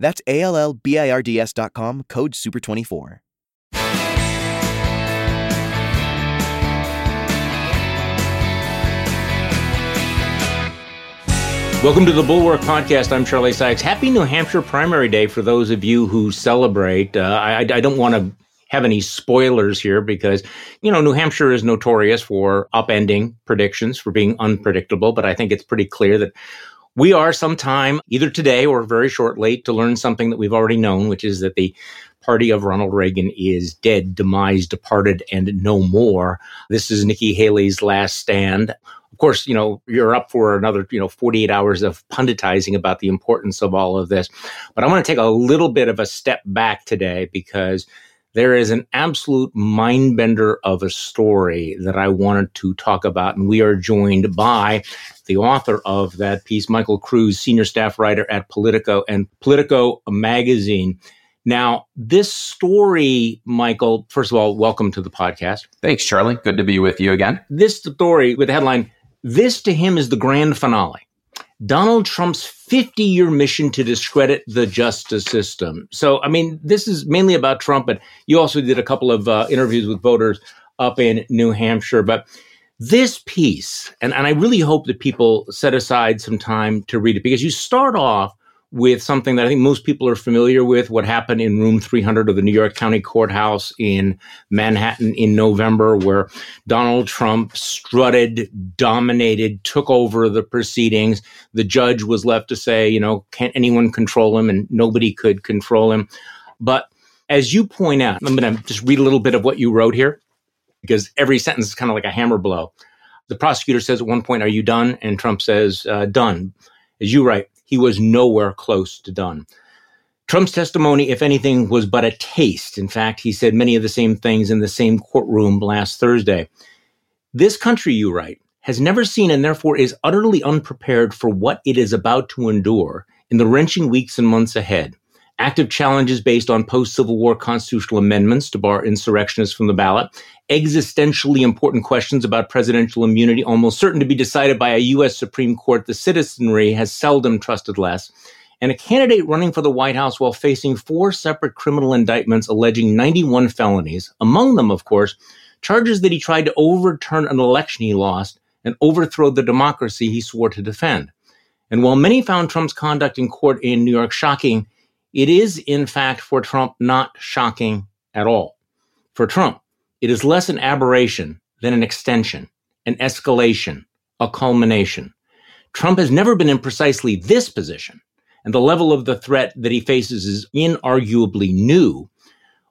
That's A L L B I R D S.com, code SUPER24. Welcome to the Bulwark Podcast. I'm Charlie Sykes. Happy New Hampshire Primary Day for those of you who celebrate. Uh, I, I don't want to have any spoilers here because, you know, New Hampshire is notorious for upending predictions, for being unpredictable, but I think it's pretty clear that we are sometime, either today or very shortly, to learn something that we've already known, which is that the party of Ronald Reagan is dead, demise, departed, and no more. This is Nikki Haley's last stand Of course, you know, you're up for another, you know, 48 hours of punditizing about the importance of all of this. But I want to take a little bit of a step back today because there is an absolute mind bender of a story that I wanted to talk about. And we are joined by the author of that piece, Michael Kruse, senior staff writer at Politico and Politico magazine. Now, this story, Michael, first of all, welcome to the podcast. Thanks, Charlie. Good to be with you again. This story with the headline this to him is the grand finale. Donald Trump's 50 year mission to discredit the justice system. So, I mean, this is mainly about Trump, but you also did a couple of uh, interviews with voters up in New Hampshire. But this piece, and, and I really hope that people set aside some time to read it because you start off with something that I think most people are familiar with what happened in room 300 of the New York County Courthouse in Manhattan in November, where Donald Trump strutted, dominated, took over the proceedings. The judge was left to say, you know, can't anyone control him? And nobody could control him. But as you point out, I'm going to just read a little bit of what you wrote here because every sentence is kind of like a hammer blow. The prosecutor says at one point, Are you done? And Trump says, uh, Done. As you write, he was nowhere close to done. Trump's testimony, if anything, was but a taste. In fact, he said many of the same things in the same courtroom last Thursday. This country, you write, has never seen and therefore is utterly unprepared for what it is about to endure in the wrenching weeks and months ahead active challenges based on post Civil War constitutional amendments to bar insurrectionists from the ballot, existentially important questions about presidential immunity, almost certain to be decided by a U.S. Supreme Court the citizenry has seldom trusted less, and a candidate running for the White House while facing four separate criminal indictments alleging 91 felonies, among them, of course, charges that he tried to overturn an election he lost and overthrow the democracy he swore to defend. And while many found Trump's conduct in court in New York shocking, it is, in fact, for Trump not shocking at all. For Trump, it is less an aberration than an extension, an escalation, a culmination. Trump has never been in precisely this position, and the level of the threat that he faces is inarguably new.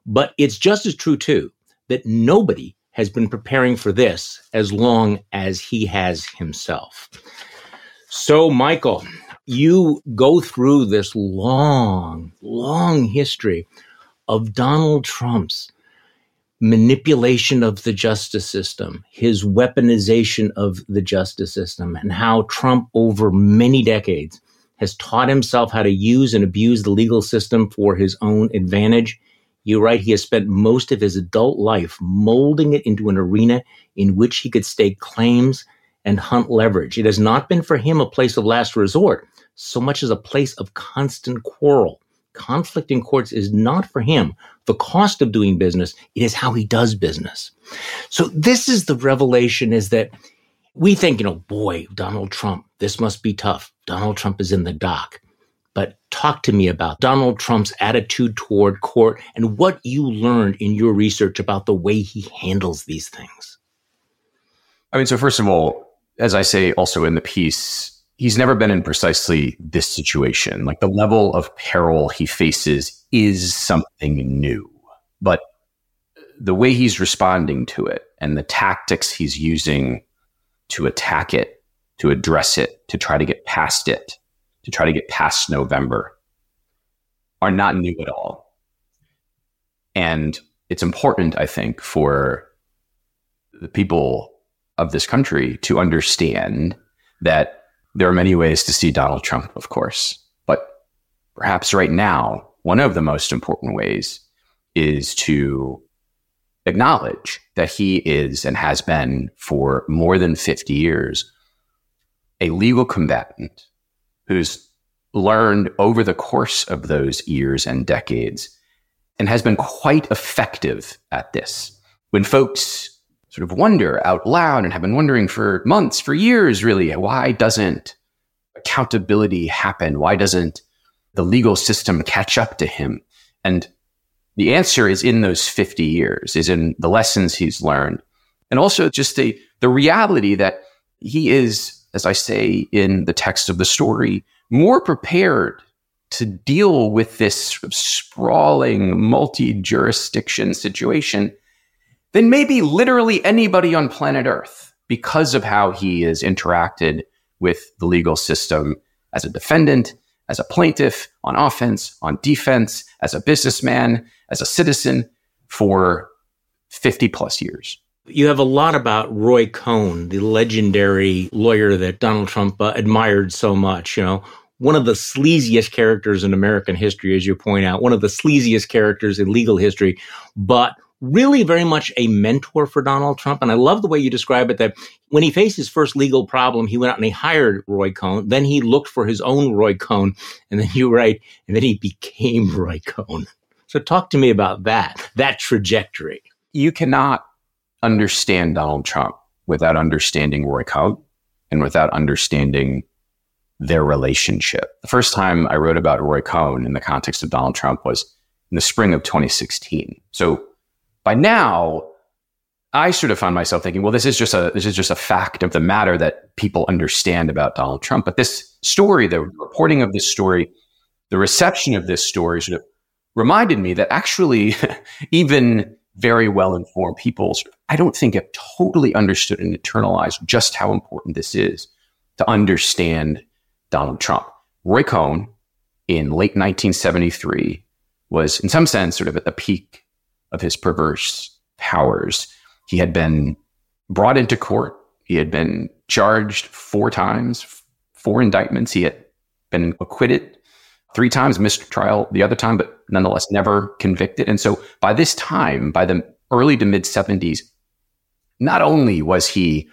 But it's just as true, too, that nobody has been preparing for this as long as he has himself. So, Michael, you go through this long, long history of Donald Trump's manipulation of the justice system, his weaponization of the justice system, and how Trump, over many decades, has taught himself how to use and abuse the legal system for his own advantage. You're right, he has spent most of his adult life molding it into an arena in which he could stake claims and hunt leverage. It has not been for him a place of last resort so much as a place of constant quarrel. Conflict in courts is not for him the cost of doing business, it is how he does business. So this is the revelation is that we think, you know, boy, Donald Trump, this must be tough. Donald Trump is in the dock. But talk to me about Donald Trump's attitude toward court and what you learned in your research about the way he handles these things. I mean, so first of all, as I say also in the piece, he's never been in precisely this situation. Like the level of peril he faces is something new, but the way he's responding to it and the tactics he's using to attack it, to address it, to try to get past it, to try to get past November are not new at all. And it's important, I think, for the people of this country to understand that there are many ways to see Donald Trump, of course. But perhaps right now, one of the most important ways is to acknowledge that he is and has been for more than 50 years a legal combatant who's learned over the course of those years and decades and has been quite effective at this. When folks sort of wonder out loud and have been wondering for months, for years, really, why doesn't accountability happen? Why doesn't the legal system catch up to him? And the answer is in those 50 years, is in the lessons he's learned. And also just the, the reality that he is, as I say in the text of the story, more prepared to deal with this sort of sprawling multi jurisdiction situation than maybe literally anybody on planet Earth because of how he has interacted with the legal system as a defendant, as a plaintiff, on offense, on defense, as a businessman, as a citizen for 50 plus years. You have a lot about Roy Cohn, the legendary lawyer that Donald Trump uh, admired so much. You know, one of the sleaziest characters in American history, as you point out, one of the sleaziest characters in legal history, but really very much a mentor for Donald Trump. And I love the way you describe it that when he faced his first legal problem, he went out and he hired Roy Cohn. Then he looked for his own Roy Cohn. And then you write, and then he became Roy Cohn. So talk to me about that, that trajectory. You cannot understand Donald Trump without understanding Roy Cohn and without understanding their relationship. The first time I wrote about Roy Cohn in the context of Donald Trump was in the spring of 2016. So by now, I sort of found myself thinking, well, this is just a this is just a fact of the matter that people understand about Donald Trump. But this story, the reporting of this story, the reception of this story sort of reminded me that actually even very well informed people, I don't think have totally understood and internalized just how important this is to understand Donald Trump. Roy Cohn in late 1973 was, in some sense, sort of at the peak of his perverse powers. He had been brought into court. He had been charged four times, four indictments. He had been acquitted three times, missed trial the other time, but nonetheless never convicted. And so by this time, by the early to mid 70s, not only was he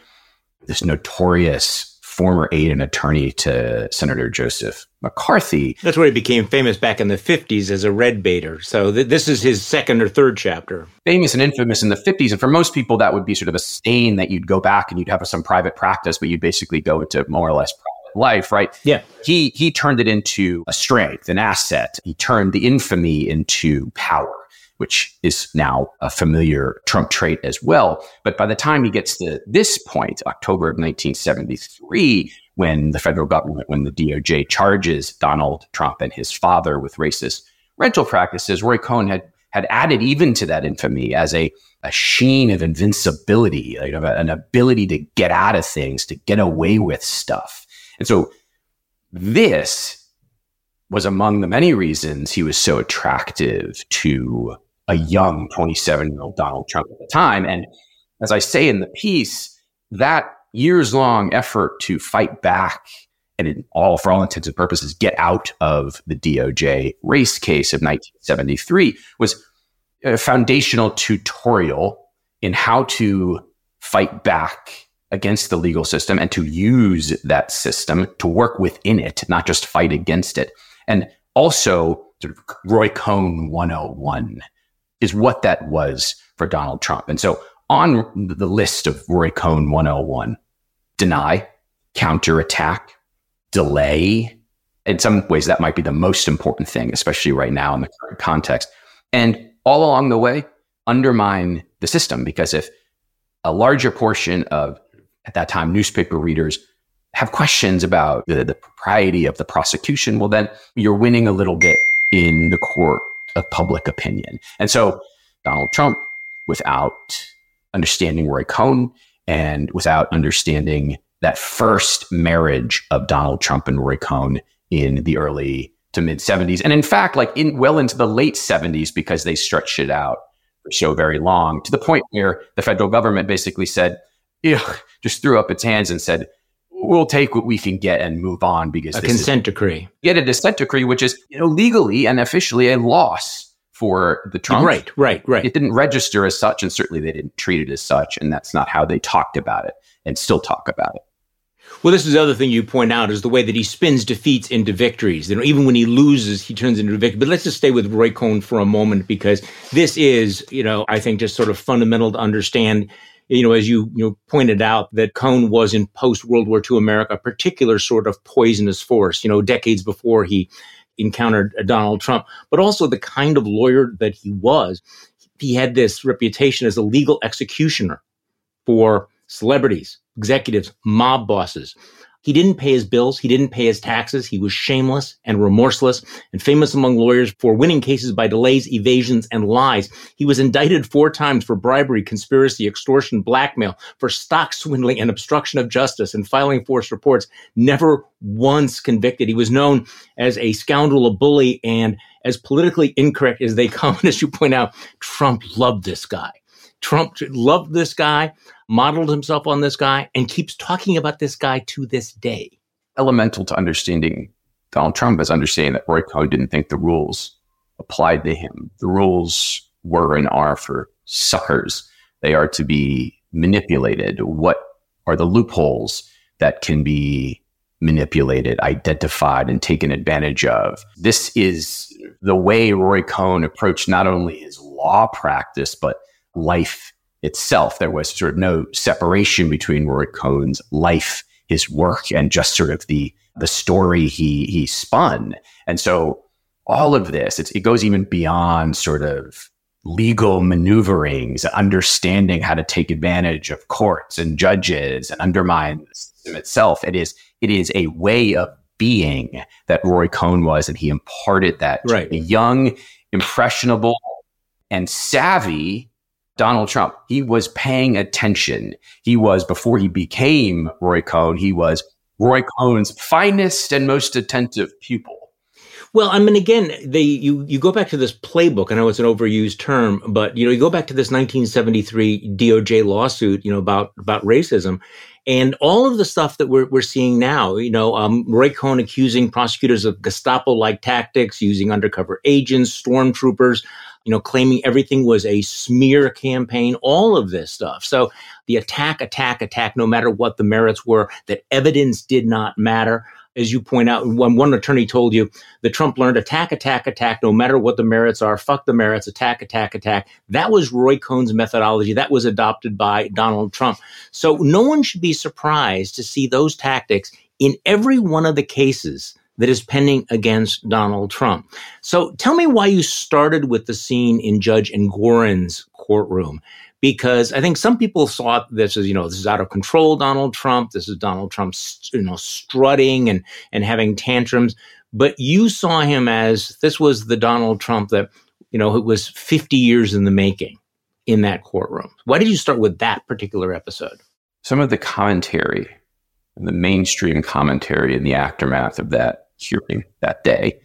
this notorious former aide and attorney to Senator Joseph McCarthy. That's where he became famous back in the 50s as a red baiter. So th- this is his second or third chapter. Famous and infamous in the 50s. And for most people, that would be sort of a stain that you'd go back and you'd have some private practice, but you'd basically go into more or less private life, right? Yeah. He, he turned it into a strength, an asset. He turned the infamy into power which is now a familiar Trump trait as well. But by the time he gets to this point, October of 1973, when the federal government, when the DOJ charges Donald Trump and his father with racist rental practices, Roy Cohn had had added even to that infamy as a, a sheen of invincibility, like an ability to get out of things, to get away with stuff. And so this was among the many reasons he was so attractive to a young 27 year old Donald Trump at the time. And as I say in the piece, that years long effort to fight back and all, for all intents and purposes, get out of the DOJ race case of 1973 was a foundational tutorial in how to fight back against the legal system and to use that system to work within it, not just fight against it. And also sort of Roy Cohn 101 is what that was for Donald Trump. And so on the list of Roy Cohn 101, deny, counterattack, delay. In some ways, that might be the most important thing, especially right now in the current context. And all along the way, undermine the system because if a larger portion of, at that time, newspaper readers have questions about the, the propriety of the prosecution, well, then you're winning a little bit in the court of public opinion. And so Donald Trump, without understanding Roy Cohn and without understanding that first marriage of Donald Trump and Roy Cohn in the early to mid 70s. And in fact, like in well into the late 70s, because they stretched it out for so very long to the point where the federal government basically said, just threw up its hands and said, we'll take what we can get and move on because a consent decree. Get a consent decree, which is you know legally and officially a loss for the Trump. Right, right, right. It didn't register as such, and certainly they didn't treat it as such, and that's not how they talked about it and still talk about it. Well, this is the other thing you point out is the way that he spins defeats into victories. You know, even when he loses, he turns into a victory. But let's just stay with Roy Cohn for a moment because this is, you know, I think just sort of fundamental to understand. You know, as you you know, pointed out, that Cohn was in post World War II America a particular sort of poisonous force. You know, decades before he encountered Donald Trump, but also the kind of lawyer that he was. He had this reputation as a legal executioner for celebrities, executives, mob bosses. He didn't pay his bills. He didn't pay his taxes. He was shameless and remorseless and famous among lawyers for winning cases by delays, evasions, and lies. He was indicted four times for bribery, conspiracy, extortion, blackmail, for stock swindling and obstruction of justice and filing false reports. Never once convicted. He was known as a scoundrel, a bully, and as politically incorrect as they come. And As you point out, Trump loved this guy. Trump loved this guy, modeled himself on this guy, and keeps talking about this guy to this day. Elemental to understanding Donald Trump is understanding that Roy Cohn didn't think the rules applied to him. The rules were and are for suckers. They are to be manipulated. What are the loopholes that can be manipulated, identified, and taken advantage of? This is the way Roy Cohn approached not only his law practice, but life itself. There was sort of no separation between Roy Cohn's life, his work, and just sort of the the story he he spun. And so all of this, it goes even beyond sort of legal maneuverings, understanding how to take advantage of courts and judges and undermine the system itself. It is it is a way of being that Roy Cohn was, and he imparted that right. to a young, impressionable, and savvy Donald Trump, he was paying attention. He was, before he became Roy Cohn, he was Roy Cohn's finest and most attentive pupil. Well, I mean, again, they you you go back to this playbook. I know it's an overused term, but you know, you go back to this 1973 DOJ lawsuit, you know, about about racism, and all of the stuff that we're we're seeing now. You know, um, Roy Cohn accusing prosecutors of Gestapo-like tactics, using undercover agents, stormtroopers you know, claiming everything was a smear campaign, all of this stuff. So the attack, attack, attack, no matter what the merits were, that evidence did not matter. As you point out, when one attorney told you that Trump learned attack, attack, attack, no matter what the merits are, fuck the merits, attack, attack, attack. That was Roy Cohn's methodology. That was adopted by Donald Trump. So no one should be surprised to see those tactics in every one of the cases that is pending against Donald Trump. So tell me why you started with the scene in Judge Engoron's courtroom. Because I think some people saw this as, you know, this is out of control, Donald Trump. This is Donald Trump, you know, strutting and, and having tantrums. But you saw him as this was the Donald Trump that, you know, it was 50 years in the making in that courtroom. Why did you start with that particular episode? Some of the commentary, the mainstream commentary in the aftermath of that hearing that day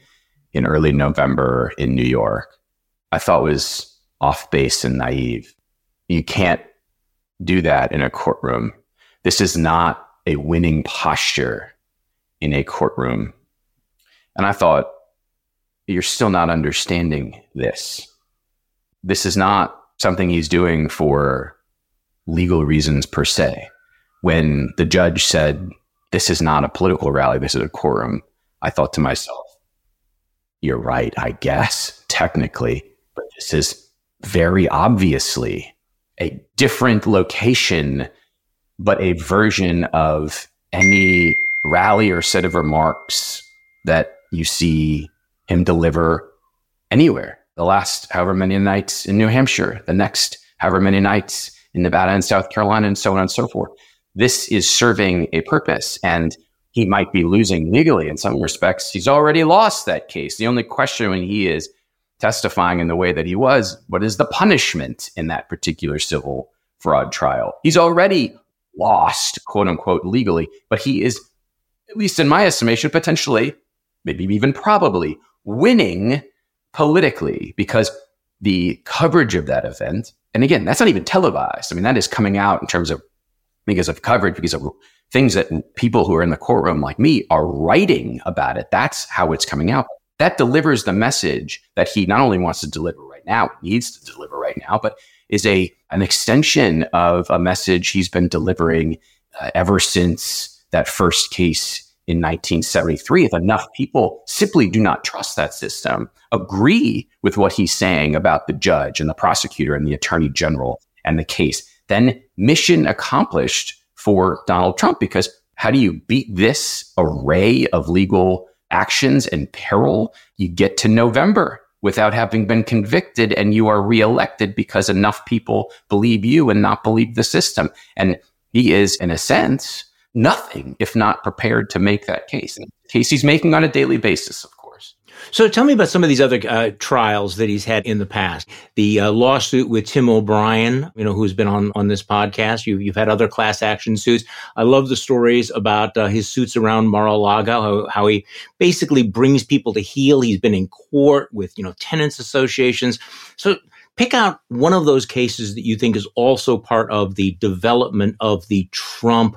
in early November in New York, I thought was off base and naive. You can't do that in a courtroom. This is not a winning posture in a courtroom. And I thought, you're still not understanding this. This is not something he's doing for legal reasons per se. When the judge said, this is not a political rally, this is a courtroom, I thought to myself, you're right, I guess, technically, but this is very obviously a different location, but a version of any rally or set of remarks that you see him deliver anywhere. The last however many nights in New Hampshire, the next however many nights in Nevada and South Carolina, and so on and so forth. This is serving a purpose. And he might be losing legally in some respects. He's already lost that case. The only question when he is testifying in the way that he was, what is the punishment in that particular civil fraud trial? He's already lost, quote unquote, legally, but he is, at least in my estimation, potentially maybe even probably winning politically because the coverage of that event, and again, that's not even televised. I mean, that is coming out in terms of because of coverage, because of things that people who are in the courtroom like me are writing about it. That's how it's coming out. That delivers the message that he not only wants to deliver right now, needs to deliver right now, but is a an extension of a message he's been delivering uh, ever since that first case in 1973. If enough people simply do not trust that system, agree with what he's saying about the judge and the prosecutor and the attorney general and the case, then mission accomplished for Donald Trump. Because how do you beat this array of legal actions and peril? You get to November without having been convicted and you are reelected because enough people believe you and not believe the system. And he is, in a sense, nothing if not prepared to make that case. Case he's making on a daily basis. So tell me about some of these other uh, trials that he's had in the past. The uh, lawsuit with Tim O'Brien, you know, who's been on on this podcast. You, have had other class action suits. I love the stories about uh, his suits around Mar-a-Lago, how, how he basically brings people to heel. He's been in court with you know tenants associations. So pick out one of those cases that you think is also part of the development of the Trump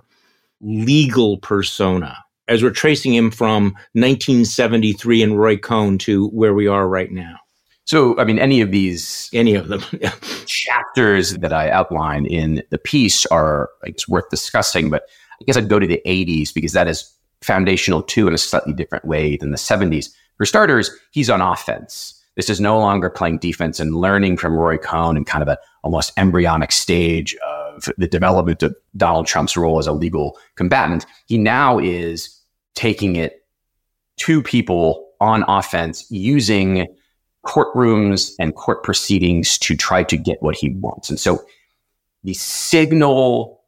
legal persona as we're tracing him from 1973 and Roy Cohn to where we are right now? So, I mean, any of these, any of them, chapters that I outline in the piece are, I guess, worth discussing. But I guess I'd go to the 80s because that is foundational too in a slightly different way than the 70s. For starters, he's on offense. This is no longer playing defense and learning from Roy Cohn and kind of an almost embryonic stage of the development of Donald Trump's role as a legal combatant. He now is taking it to people on offense using courtrooms and court proceedings to try to get what he wants. And so the signal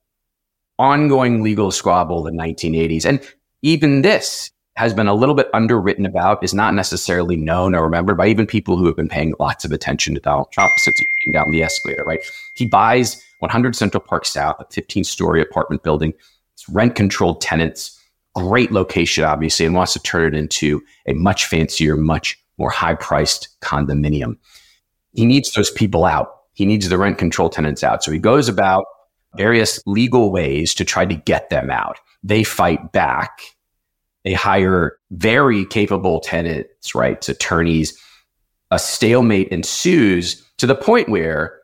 ongoing legal squabble of the 1980s, and even this has been a little bit underwritten about, is not necessarily known or remembered by even people who have been paying lots of attention to Donald Trump since he came down the escalator, right? He buys 100 Central Park South, a 15 story apartment building. It's rent controlled tenants, great location, obviously, and wants to turn it into a much fancier, much more high priced condominium. He needs those people out. He needs the rent control tenants out. So he goes about various legal ways to try to get them out. They fight back they hire very capable tenants' rights attorneys. A stalemate ensues to the point where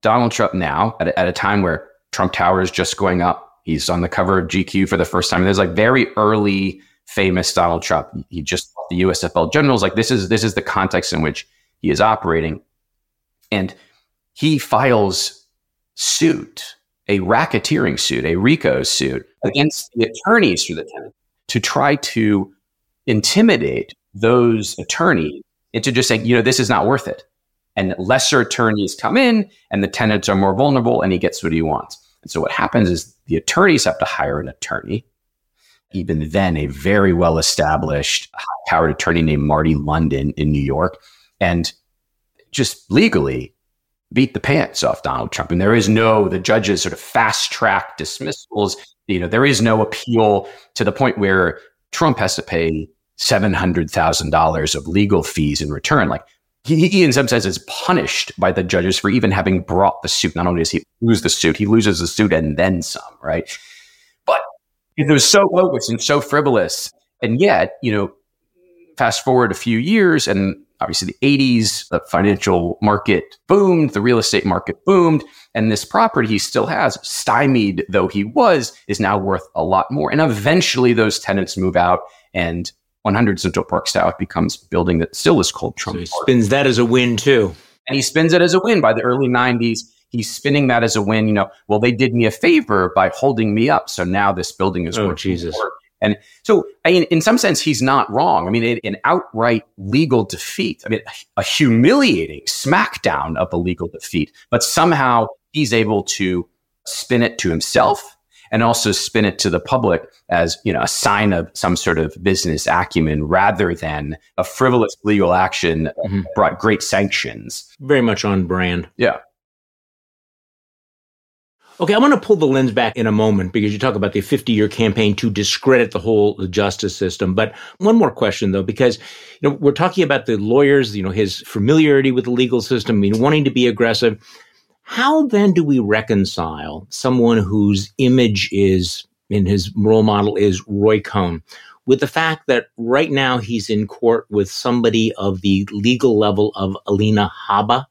Donald Trump now, at a, at a time where Trump Tower is just going up, he's on the cover of GQ for the first time. There's like very early famous Donald Trump. He just the USFL generals. Like this is this is the context in which he is operating, and he files suit, a racketeering suit, a RICO suit against the attorneys for the tenant to try to intimidate those attorneys into just saying, you know, this is not worth it. And lesser attorneys come in and the tenants are more vulnerable and he gets what he wants. And so what happens is the attorneys have to hire an attorney. Even then, a very well established, high powered attorney named Marty London in New York. And just legally beat the pants off Donald Trump. And there is no, the judges sort of fast track dismissals you know, there is no appeal to the point where Trump has to pay $700,000 of legal fees in return. Like he, he, in some sense, is punished by the judges for even having brought the suit. Not only does he lose the suit, he loses the suit and then some, right? But it was so bogus and so frivolous. And yet, you know, fast forward a few years and obviously the 80s, the financial market boomed, the real estate market boomed, and this property he still has, stymied though he was, is now worth a lot more. And eventually those tenants move out and 100 Central Park South becomes building that still is called Trump. So he spins that as a win too. And he spins it as a win by the early 90s. He's spinning that as a win. You know, well, they did me a favor by holding me up. So now this building is oh, worth Jesus. More. And so, I mean, in some sense, he's not wrong. I mean, it, an outright legal defeat. I mean, a humiliating smackdown of a legal defeat, but somehow he's able to spin it to himself and also spin it to the public as you know a sign of some sort of business acumen rather than a frivolous legal action mm-hmm. brought great sanctions very much on brand yeah Okay, I want to pull the lens back in a moment because you talk about the 50 year campaign to discredit the whole justice system. But one more question though, because you know we're talking about the lawyers, you know, his familiarity with the legal system, I mean, wanting to be aggressive. How then do we reconcile someone whose image is in his role model is Roy Cohn with the fact that right now he's in court with somebody of the legal level of Alina Habba,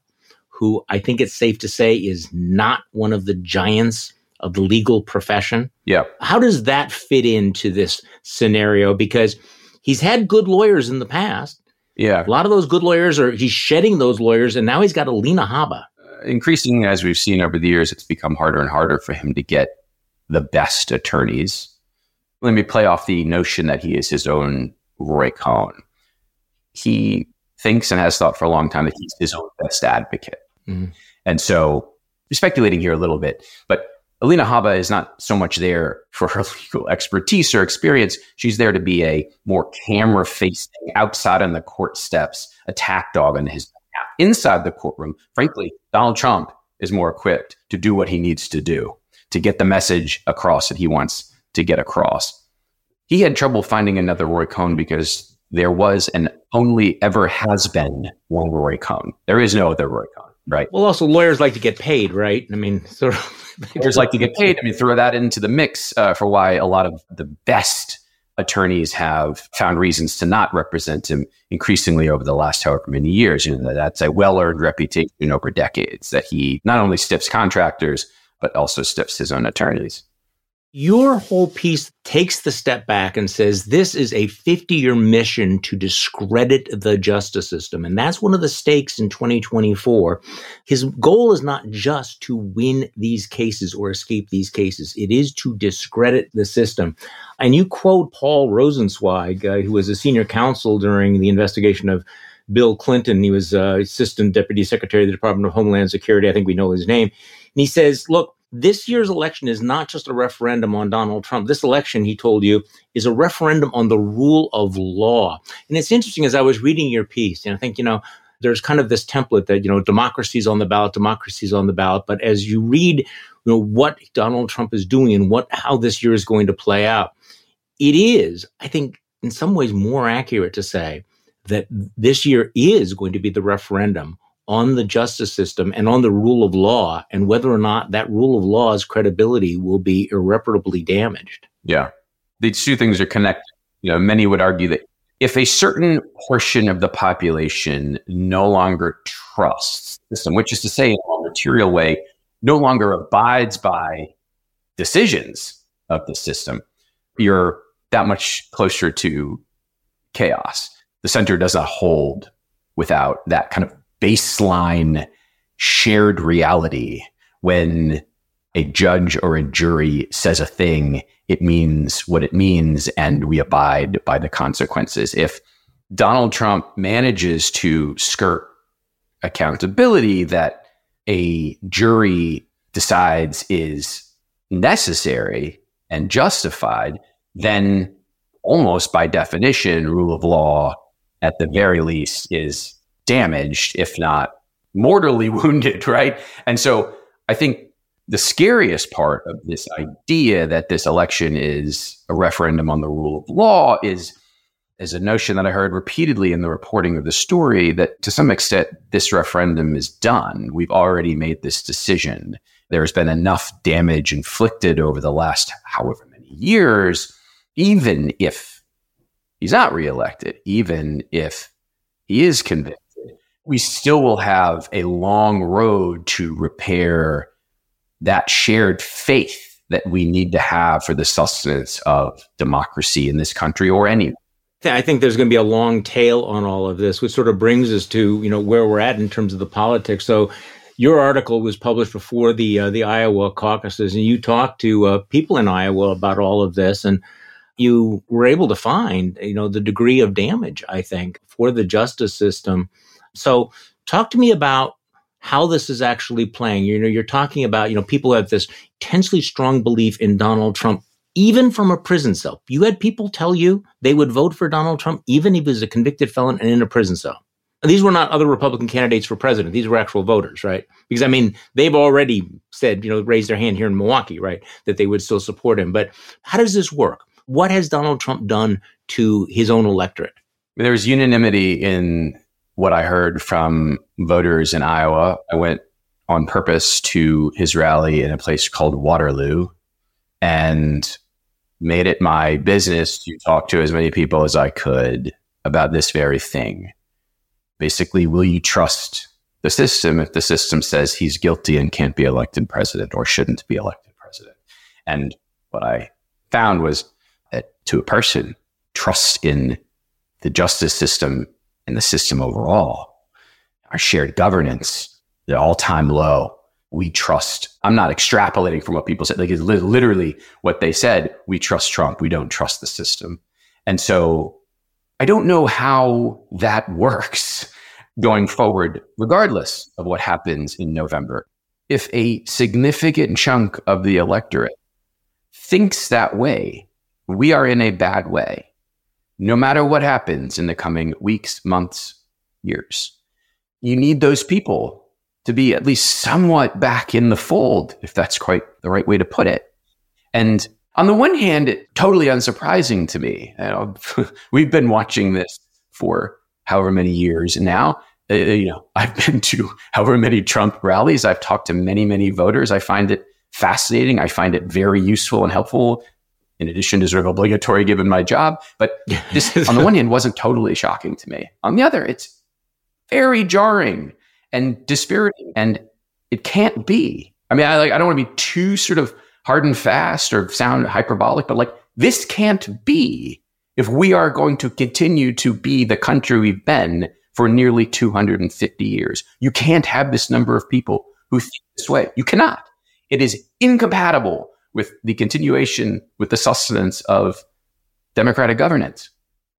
who I think it's safe to say is not one of the giants of the legal profession. Yeah. How does that fit into this scenario? Because he's had good lawyers in the past. Yeah. A lot of those good lawyers are, he's shedding those lawyers, and now he's got Alina Habba. Increasingly, as we've seen over the years, it's become harder and harder for him to get the best attorneys. Let me play off the notion that he is his own Roy Cohn. He thinks and has thought for a long time that he's his own best advocate. Mm-hmm. And so, speculating here a little bit, but Alina Habba is not so much there for her legal expertise or experience. She's there to be a more camera facing, outside on the court steps, attack dog on his. Inside the courtroom, frankly, Donald Trump is more equipped to do what he needs to do to get the message across that he wants to get across. He had trouble finding another Roy Cohn because there was and only ever has been one Roy Cohn. There is no other Roy Cohn right? Well, also lawyers like to get paid, right? I mean, sort of lawyers like to get paid. I mean, throw that into the mix uh, for why a lot of the best attorneys have found reasons to not represent him increasingly over the last however many years. You know, that's a well-earned reputation over decades that he not only stiffs contractors but also stiffs his own attorneys. Your whole piece takes the step back and says this is a 50 year mission to discredit the justice system. And that's one of the stakes in 2024. His goal is not just to win these cases or escape these cases, it is to discredit the system. And you quote Paul Rosenzweig, uh, who was a senior counsel during the investigation of Bill Clinton. He was uh, Assistant Deputy Secretary of the Department of Homeland Security. I think we know his name. And he says, look, this year's election is not just a referendum on Donald Trump. This election, he told you, is a referendum on the rule of law. And it's interesting as I was reading your piece, and I think, you know, there's kind of this template that, you know, democracy's on the ballot, democracy's on the ballot. But as you read, you know, what Donald Trump is doing and what, how this year is going to play out, it is, I think, in some ways more accurate to say that this year is going to be the referendum on the justice system and on the rule of law and whether or not that rule of law's credibility will be irreparably damaged. Yeah. These two things are connected. You know, many would argue that if a certain portion of the population no longer trusts the system, which is to say, in a material way, no longer abides by decisions of the system, you're that much closer to chaos. The center does not hold without that kind of baseline shared reality when a judge or a jury says a thing, it means what it means, and we abide by the consequences. If Donald Trump manages to skirt accountability that a jury decides is necessary and justified, then almost by definition, rule of law, at the very least, is damaged, if not mortally wounded, right? And so I think the scariest part of this idea that this election is a referendum on the rule of law is is a notion that I heard repeatedly in the reporting of the story that to some extent this referendum is done. We've already made this decision. There's been enough damage inflicted over the last however many years, even if he's not reelected, even if he is convicted we still will have a long road to repair that shared faith that we need to have for the sustenance of democracy in this country or any. I think there's going to be a long tail on all of this, which sort of brings us to you know where we're at in terms of the politics. So, your article was published before the uh, the Iowa caucuses, and you talked to uh, people in Iowa about all of this, and you were able to find you know the degree of damage I think for the justice system so talk to me about how this is actually playing. You know, you're talking about, you know, people have this intensely strong belief in Donald Trump, even from a prison cell. You had people tell you they would vote for Donald Trump, even if he was a convicted felon and in a prison cell. these were not other Republican candidates for president. These were actual voters, right? Because I mean, they've already said, you know, raised their hand here in Milwaukee, right, that they would still support him. But how does this work? What has Donald Trump done to his own electorate? There's unanimity in what I heard from voters in Iowa. I went on purpose to his rally in a place called Waterloo and made it my business to talk to as many people as I could about this very thing. Basically, will you trust the system if the system says he's guilty and can't be elected president or shouldn't be elected president? And what I found was that to a person, trust in the justice system and the system overall, our shared governance, the all time low. We trust. I'm not extrapolating from what people said. Like it's literally what they said. We trust Trump. We don't trust the system. And so I don't know how that works going forward, regardless of what happens in November. If a significant chunk of the electorate thinks that way, we are in a bad way, no matter what happens in the coming weeks, months, years. You need those people to be at least somewhat back in the fold, if that's quite the right way to put it. And on the one hand, it, totally unsurprising to me. You know, we've been watching this for however many years now. Uh, you know, I've been to however many Trump rallies. I've talked to many, many voters. I find it fascinating. I find it very useful and helpful. In addition to sort of obligatory given my job, but this on the one hand wasn't totally shocking to me. On the other, it's very jarring and dispiriting, and it can't be. I mean, I like I don't want to be too sort of hard and fast or sound hyperbolic, but like this can't be if we are going to continue to be the country we've been for nearly 250 years. You can't have this number of people who think this way. You cannot. It is incompatible with the continuation, with the sustenance of democratic governance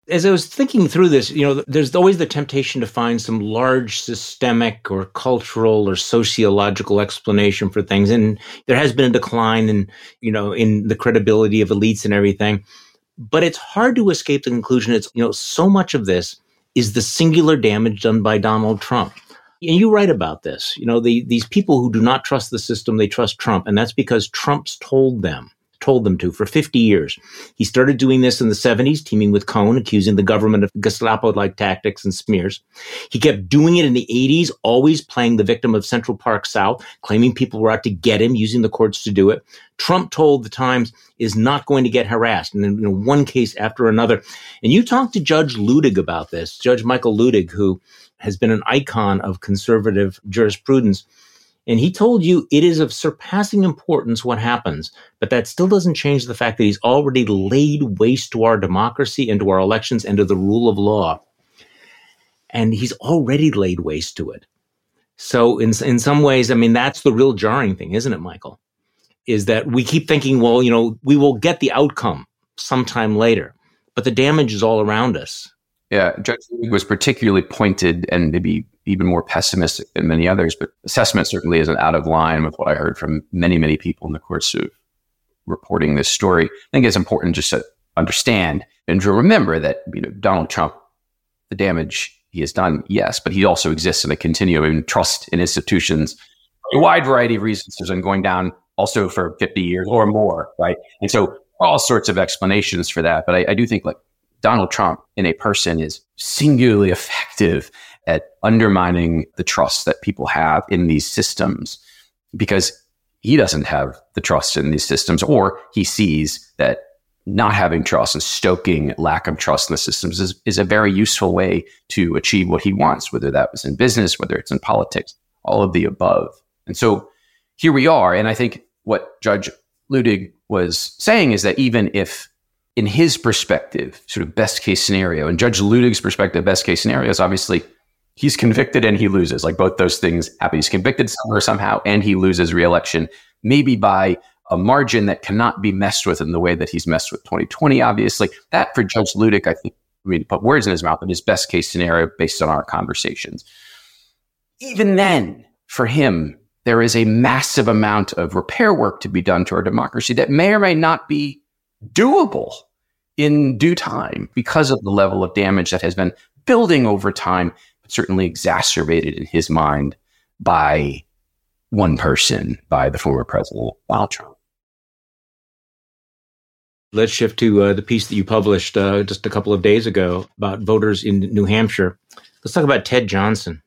as I was thinking through this, you know, there's always the temptation to find some large systemic or cultural or sociological explanation for things. And there has been a decline in, you know, in the credibility of elites and everything. But it's hard to escape the conclusion it's, you know, so much of this is the singular damage done by Donald Trump. And you write about this. You know, the, these people who do not trust the system, they trust Trump. And that's because Trump's told them told them to for 50 years. He started doing this in the 70s, teaming with Cohn, accusing the government of Gestapo like tactics and smears. He kept doing it in the 80s, always playing the victim of Central Park South, claiming people were out to get him, using the courts to do it. Trump told the Times is not going to get harassed, and know, one case after another. And you talked to Judge Luttig about this, Judge Michael Luttig, who has been an icon of conservative jurisprudence. And he told you it is of surpassing importance what happens, but that still doesn't change the fact that he's already laid waste to our democracy and to our elections and to the rule of law. And he's already laid waste to it. So in, in some ways, I mean, that's the real jarring thing, isn't it, Michael? Is that we keep thinking, well, you know, we will get the outcome sometime later, but the damage is all around us. Yeah, Judge was particularly pointed and maybe even more pessimistic than many others, but assessment certainly isn't out of line with what I heard from many, many people in the course of reporting this story. I think it's important just to understand and to remember that you know Donald Trump, the damage he has done, yes, but he also exists in a continuum trust in institutions a wide variety of reasons. There's been going down also for 50 years or more, right? And so all sorts of explanations for that. But I, I do think like Donald Trump in a person is singularly effective at undermining the trust that people have in these systems because he doesn't have the trust in these systems or he sees that not having trust and stoking lack of trust in the systems is, is a very useful way to achieve what he wants, whether that was in business, whether it's in politics, all of the above. And so here we are. And I think what Judge Luttig was saying is that even if in his perspective, sort of best case scenario, and Judge Luttig's perspective, best case scenario is obviously he's convicted and he loses. Like both those things happen. He's convicted somewhere somehow and he loses reelection, maybe by a margin that cannot be messed with in the way that he's messed with 2020, obviously. That for Judge Luttig, I think, I mean, put words in his mouth, but his best case scenario based on our conversations. Even then, for him, there is a massive amount of repair work to be done to our democracy that may or may not be doable in due time because of the level of damage that has been building over time, but certainly exacerbated in his mind by one person, by the former president, Donald Trump. Let's shift to uh, the piece that you published uh, just a couple of days ago about voters in New Hampshire. Let's talk about Ted Johnson.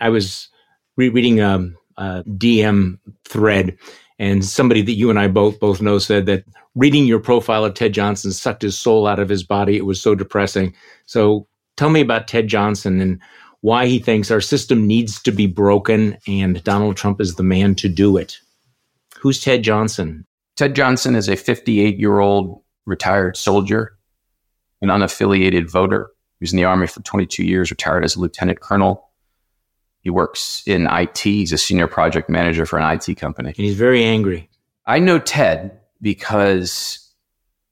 I was re- reading um, a DM thread, and somebody that you and I both both know said that reading your profile of Ted Johnson sucked his soul out of his body. It was so depressing. So tell me about Ted Johnson and why he thinks our system needs to be broken, and Donald Trump is the man to do it. Who's Ted Johnson? Ted Johnson is a 58 year old retired soldier, an unaffiliated voter. He was in the Army for 22 years, retired as a lieutenant colonel. He works in IT. He's a senior project manager for an IT company. And he's very angry. I know Ted because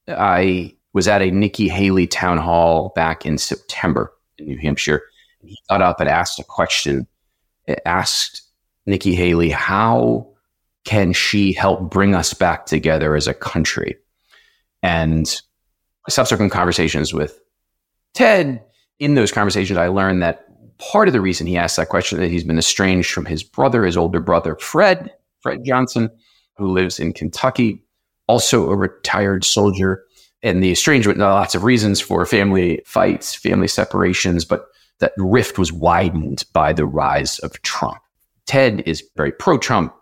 I was at a Nikki Haley town hall back in September in New Hampshire. He got up and asked a question. It asked Nikki Haley, how can she help bring us back together as a country? And subsequent conversations with Ted, in those conversations, I learned that part of the reason he asked that question that he's been estranged from his brother, his older brother, Fred, Fred Johnson, who lives in Kentucky, also a retired soldier. And the estrangement, lots of reasons for family fights, family separations, but that rift was widened by the rise of Trump. Ted is very pro Trump,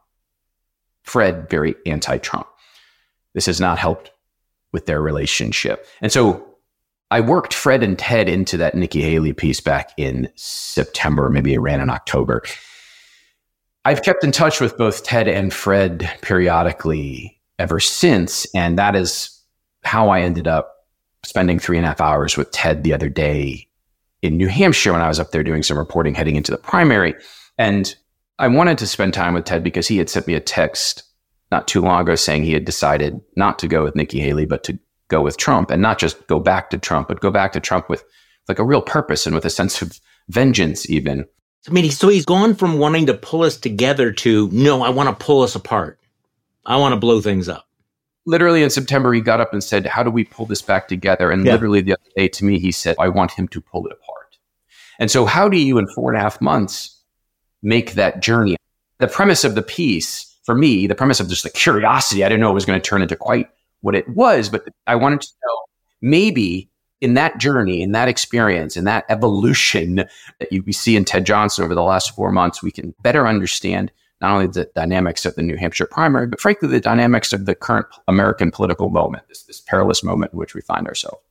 Fred very anti Trump. This has not helped with their relationship. And so I worked Fred and Ted into that Nikki Haley piece back in September. Maybe it ran in October. I've kept in touch with both Ted and Fred periodically ever since. And that is how I ended up spending three and a half hours with Ted the other day in New Hampshire when I was up there doing some reporting heading into the primary. And I wanted to spend time with Ted because he had sent me a text not too long ago saying he had decided not to go with Nikki Haley, but to go with Trump and not just go back to Trump, but go back to Trump with like a real purpose and with a sense of vengeance, even. I mean, so he's gone from wanting to pull us together to no, I want to pull us apart. I want to blow things up. Literally in September, he got up and said, How do we pull this back together? And yeah. literally the other day to me, he said, I want him to pull it apart. And so, how do you, in four and a half months, make that journey? The premise of the piece, for me, the premise of just the curiosity, I didn't know it was going to turn into quite what it was, but I wanted to know maybe in that journey, in that experience, in that evolution that you see in Ted Johnson over the last four months, we can better understand not only the dynamics of the New Hampshire primary, but frankly, the dynamics of the current American political moment, this, this perilous moment in which we find ourselves.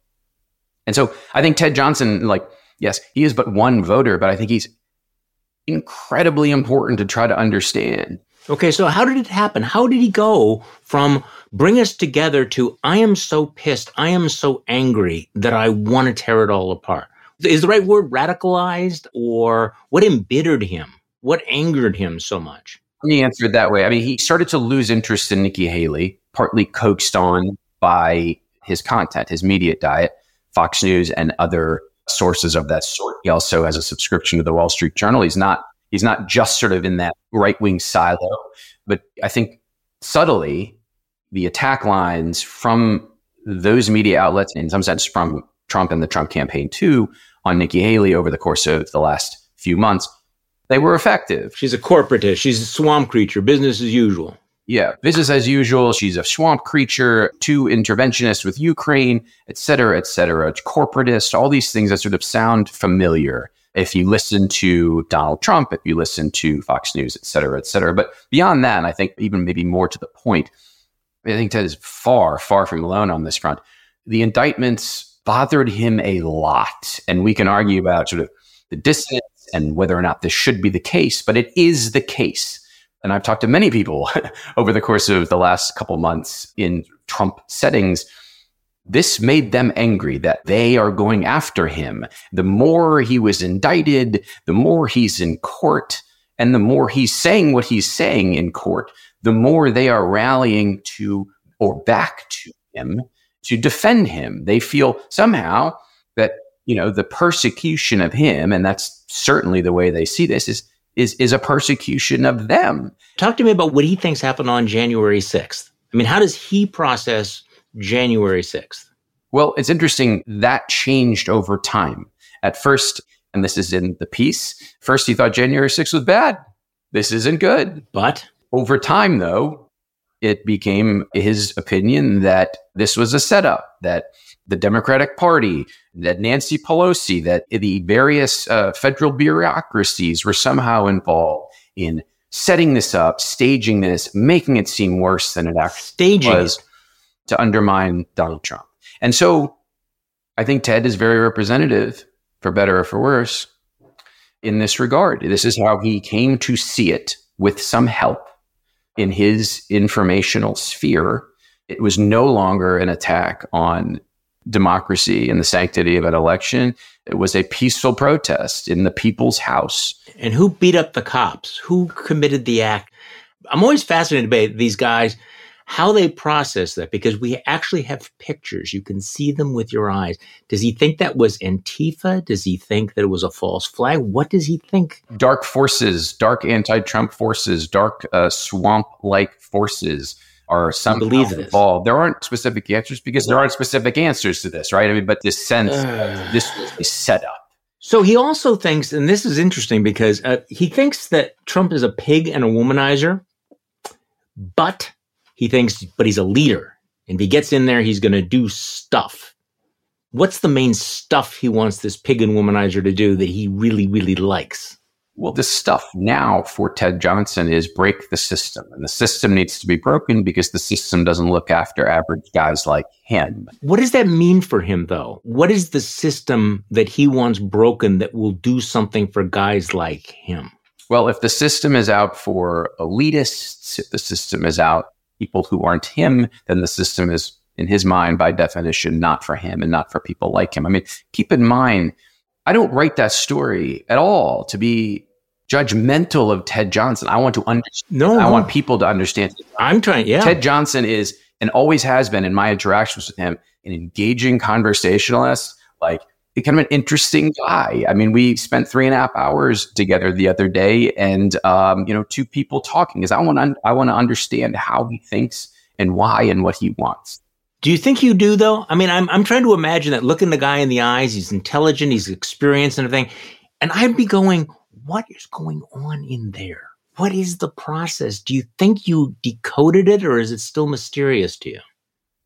And so I think Ted Johnson, like, yes, he is but one voter, but I think he's incredibly important to try to understand Okay, so how did it happen? How did he go from bring us together to I am so pissed, I am so angry that I want to tear it all apart? Is the right word radicalized or what embittered him? What angered him so much? He answered that way. I mean, he started to lose interest in Nikki Haley, partly coaxed on by his content, his media diet, Fox News and other sources of that sort. He also has a subscription to the Wall Street Journal. He's not He's not just sort of in that right wing silo, but I think subtly the attack lines from those media outlets, in some sense from Trump and the Trump campaign too, on Nikki Haley over the course of the last few months, they were effective. She's a corporatist. She's a swamp creature. Business as usual. Yeah, business as usual. She's a swamp creature, too interventionist with Ukraine, et cetera, et cetera. Corporatist, all these things that sort of sound familiar if you listen to Donald Trump, if you listen to Fox News, et cetera, et cetera. But beyond that, and I think even maybe more to the point, I think Ted is far, far from alone on this front. The indictments bothered him a lot. And we can argue about sort of the dissonance and whether or not this should be the case, but it is the case. And I've talked to many people over the course of the last couple months in Trump settings this made them angry that they are going after him. The more he was indicted, the more he's in court, and the more he's saying what he's saying in court, the more they are rallying to or back to him to defend him. They feel somehow that, you know, the persecution of him, and that's certainly the way they see this, is is is a persecution of them. Talk to me about what he thinks happened on January 6th. I mean, how does he process January 6th? Well, it's interesting that changed over time. At first, and this is in the piece. First, he thought January 6th was bad. This isn't good. But over time, though, it became his opinion that this was a setup, that the Democratic Party, that Nancy Pelosi, that the various uh, federal bureaucracies were somehow involved in setting this up, staging this, making it seem worse than it actually staging was it. To undermine Donald Trump. And so I think Ted is very representative, for better or for worse, in this regard. This is how he came to see it with some help in his informational sphere. It was no longer an attack on democracy and the sanctity of an election. It was a peaceful protest in the people's house. And who beat up the cops? Who committed the act? I'm always fascinated by these guys, how they process that, because we actually have pictures. You can see them with your eyes. Does he think that was Antifa? Does he think that it was a false flag? What does he think? Dark forces, dark anti Trump forces, dark uh, swamp like forces are somehow believe this. involved. There aren't specific answers because there aren't specific answers to this, right? I mean, but this sense, this is set up. So he also thinks, and this is interesting because uh, he thinks that Trump is a pig and a womanizer, but he thinks, but he's a leader. And if he gets in there, he's going to do stuff. What's the main stuff he wants this pig and womanizer to do that he really, really likes? Well, the stuff now for Ted Johnson is break the system. And the system needs to be broken because the system doesn't look after average guys like him. What does that mean for him, though? What is the system that he wants broken that will do something for guys like him? Well, if the system is out for elitists, if the system is out people who aren't him, then the system is, in his mind, by definition, not for him and not for people like him. I mean, keep in mind, I don't write that story at all to be judgmental of Ted Johnson. I want to understand. No, I no. want people to understand. I'm trying, yeah. Ted Johnson is and always has been in my interactions with him an engaging conversationalist, like kind of an interesting guy. I mean, we spent three and a half hours together the other day, and um, you know, two people talking. Is I want to I want to understand how he thinks and why and what he wants. Do you think you do though? I mean, I'm I'm trying to imagine that looking the guy in the eyes, he's intelligent, he's experienced and everything. And I'd be going, what is going on in there? What is the process? Do you think you decoded it or is it still mysterious to you?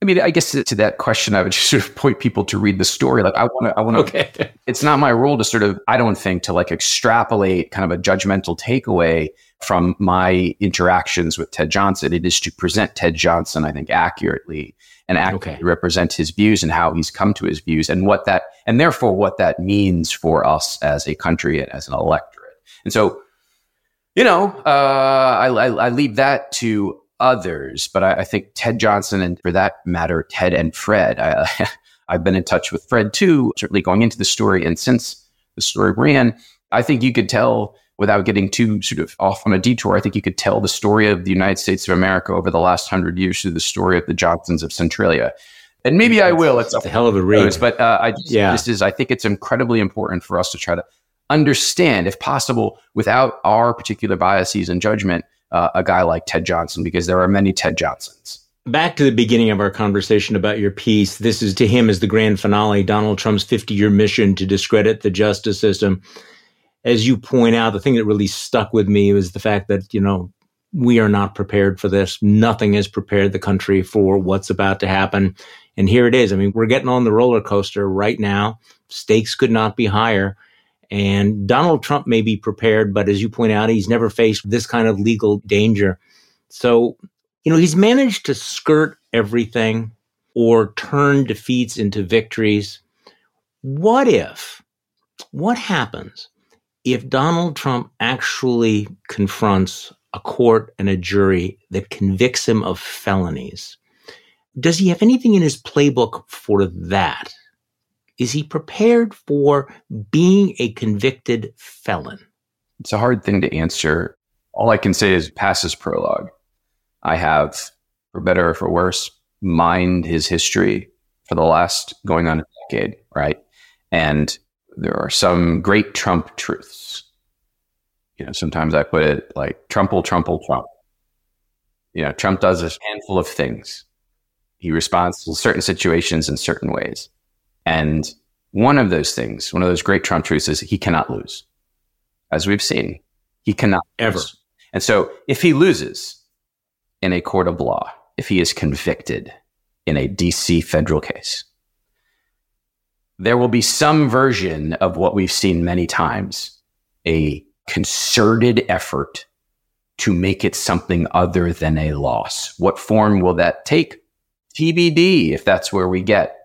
I mean, I guess to that question, I would just sort of point people to read the story. Like, I want to, I want to. Okay. It's not my role to sort of, I don't think, to like extrapolate kind of a judgmental takeaway from my interactions with Ted Johnson. It is to present Ted Johnson, I think, accurately and accurately Okay. represent his views and how he's come to his views and what that, and therefore what that means for us as a country and as an electorate. And so, you know, uh, I, I, I leave that to others, but I, I think Ted Johnson and for that matter, Ted and Fred, I, I've been in touch with Fred too, certainly going into the story. And since the story ran, I think you could tell without getting too sort of off on a detour, I think you could tell the story of the United States of America over the last hundred years through the story of the Johnsons of Centralia. And maybe I will. It's It's a hell of a read. but uh, I just, Yeah. this is I think it's incredibly important for us to try to understand, if possible, without our particular biases and judgment, uh, a guy like Ted Johnson, because there are many Ted Johnsons. Back to the beginning of our conversation about your piece. This is to him as the grand finale, Donald Trump's 50 year mission to discredit the justice system. As you point out, the thing that really stuck with me was the fact that, you know, we are not prepared for this. Nothing has prepared the country for what's about to happen. And here it is. I mean, we're getting on the roller coaster right now. Stakes could not be higher. And Donald Trump may be prepared, but as you point out, he's never faced this kind of legal danger. So, you know, he's managed to skirt everything or turn defeats into victories. What if, what happens if Donald Trump actually confronts a court and a jury that convicts him of felonies? Does he have anything in his playbook for that? Is he prepared for being a convicted felon? It's a hard thing to answer. All I can say is past his prologue. I have, for better or for worse, mined his history for the last going on a decade, right? And there are some great Trump truths. You know, sometimes I put it like Trumple, Trumple, Trump. You know, Trump does a handful of things. He responds to certain situations in certain ways. And One of those things, one of those great Trump truths is he cannot lose. As we've seen, he cannot ever. Lose. And so if he loses in a court of law, if he is convicted in a DC federal case, there will be some version of what we've seen many times a concerted effort to make it something other than a loss. What form will that take? TBD, if that's where we get.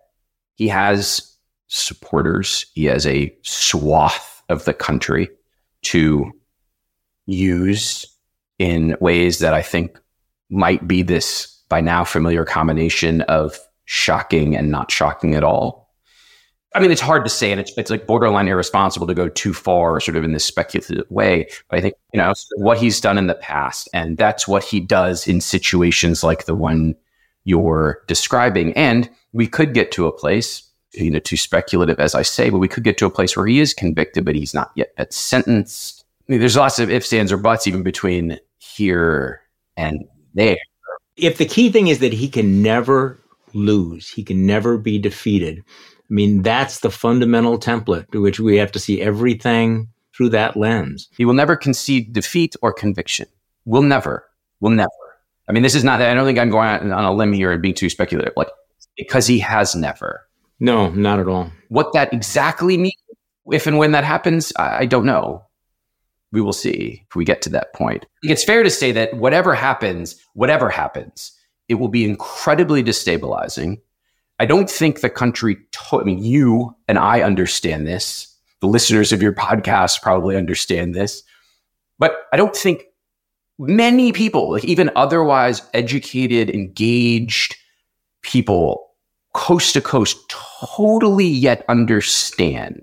He has supporters, he has a swath of the country to use in ways that I think might be this by now familiar combination of shocking and not shocking at all. I mean, it's hard to say, and it's it's like borderline irresponsible to go too far, sort of in this speculative way. But I think you know what he's done in the past, and that's what he does in situations like the one you're describing. And we could get to a place, you know, too speculative as I say, but we could get to a place where he is convicted, but he's not yet sentenced. I mean, there's lots of ifs, ands, or buts even between here and there. If the key thing is that he can never lose, he can never be defeated I mean, that's the fundamental template to which we have to see everything through that lens. He will never concede defeat or conviction. Will never. Will never. I mean, this is not, that. I don't think I'm going on a limb here and being too speculative. Like, because he has never. No, not at all. What that exactly means, if and when that happens, I, I don't know. We will see if we get to that point. It's fair to say that whatever happens, whatever happens, it will be incredibly destabilizing I don't think the country, to- I mean, you and I understand this. The listeners of your podcast probably understand this. But I don't think many people, like even otherwise educated, engaged people, coast to coast, totally yet understand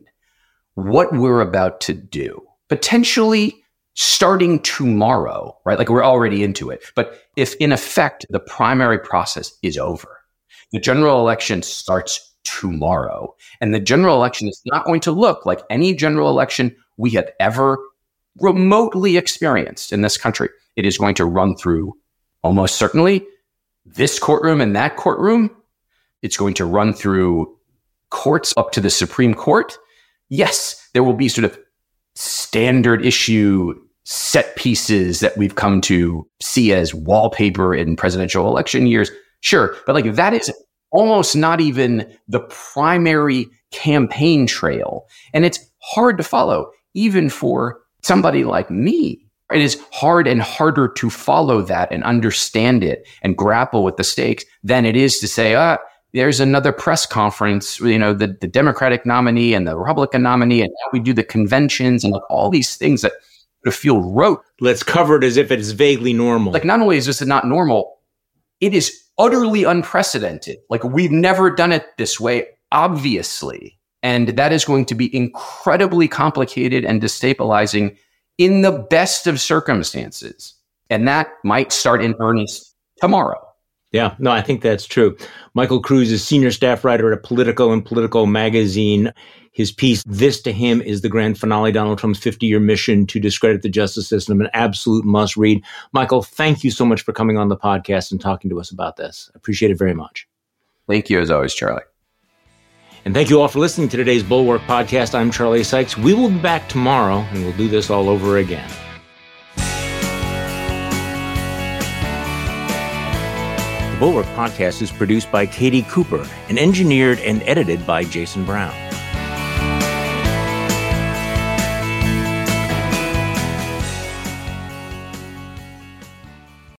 what we're about to do. Potentially starting tomorrow, right? Like we're already into it. But if in effect the primary process is over, the general election starts tomorrow. And the general election is not going to look like any general election we have ever remotely experienced in this country. It is going to run through almost certainly this courtroom and that courtroom. It's going to run through courts up to the Supreme Court. Yes, there will be sort of standard issue set pieces that we've come to see as wallpaper in presidential election years. Sure. But like that is almost not even the primary campaign trail. And it's hard to follow, even for somebody like me. It is hard and harder to follow that and understand it and grapple with the stakes than it is to say, ah, there's another press conference, you know, the, the Democratic nominee and the Republican nominee, and we do the conventions and like all these things that feel rote. Let's cover it as if it is vaguely normal. Like, not only is this not normal, it is utterly unprecedented. Like we've never done it this way, obviously. And that is going to be incredibly complicated and destabilizing in the best of circumstances. And that might start in earnest tomorrow. Yeah, no, I think that's true. Michael Kruse is senior staff writer at Politico and Politico magazine. His piece, This to Him, is the grand finale, Donald Trump's 50 year mission to discredit the justice system, an absolute must read. Michael, thank you so much for coming on the podcast and talking to us about this. I appreciate it very much. Thank you, as always, Charlie. And thank you all for listening to today's Bulwark podcast. I'm Charlie Sykes. We will be back tomorrow and we'll do this all over again. The Bulwark podcast is produced by Katie Cooper and engineered and edited by Jason Brown.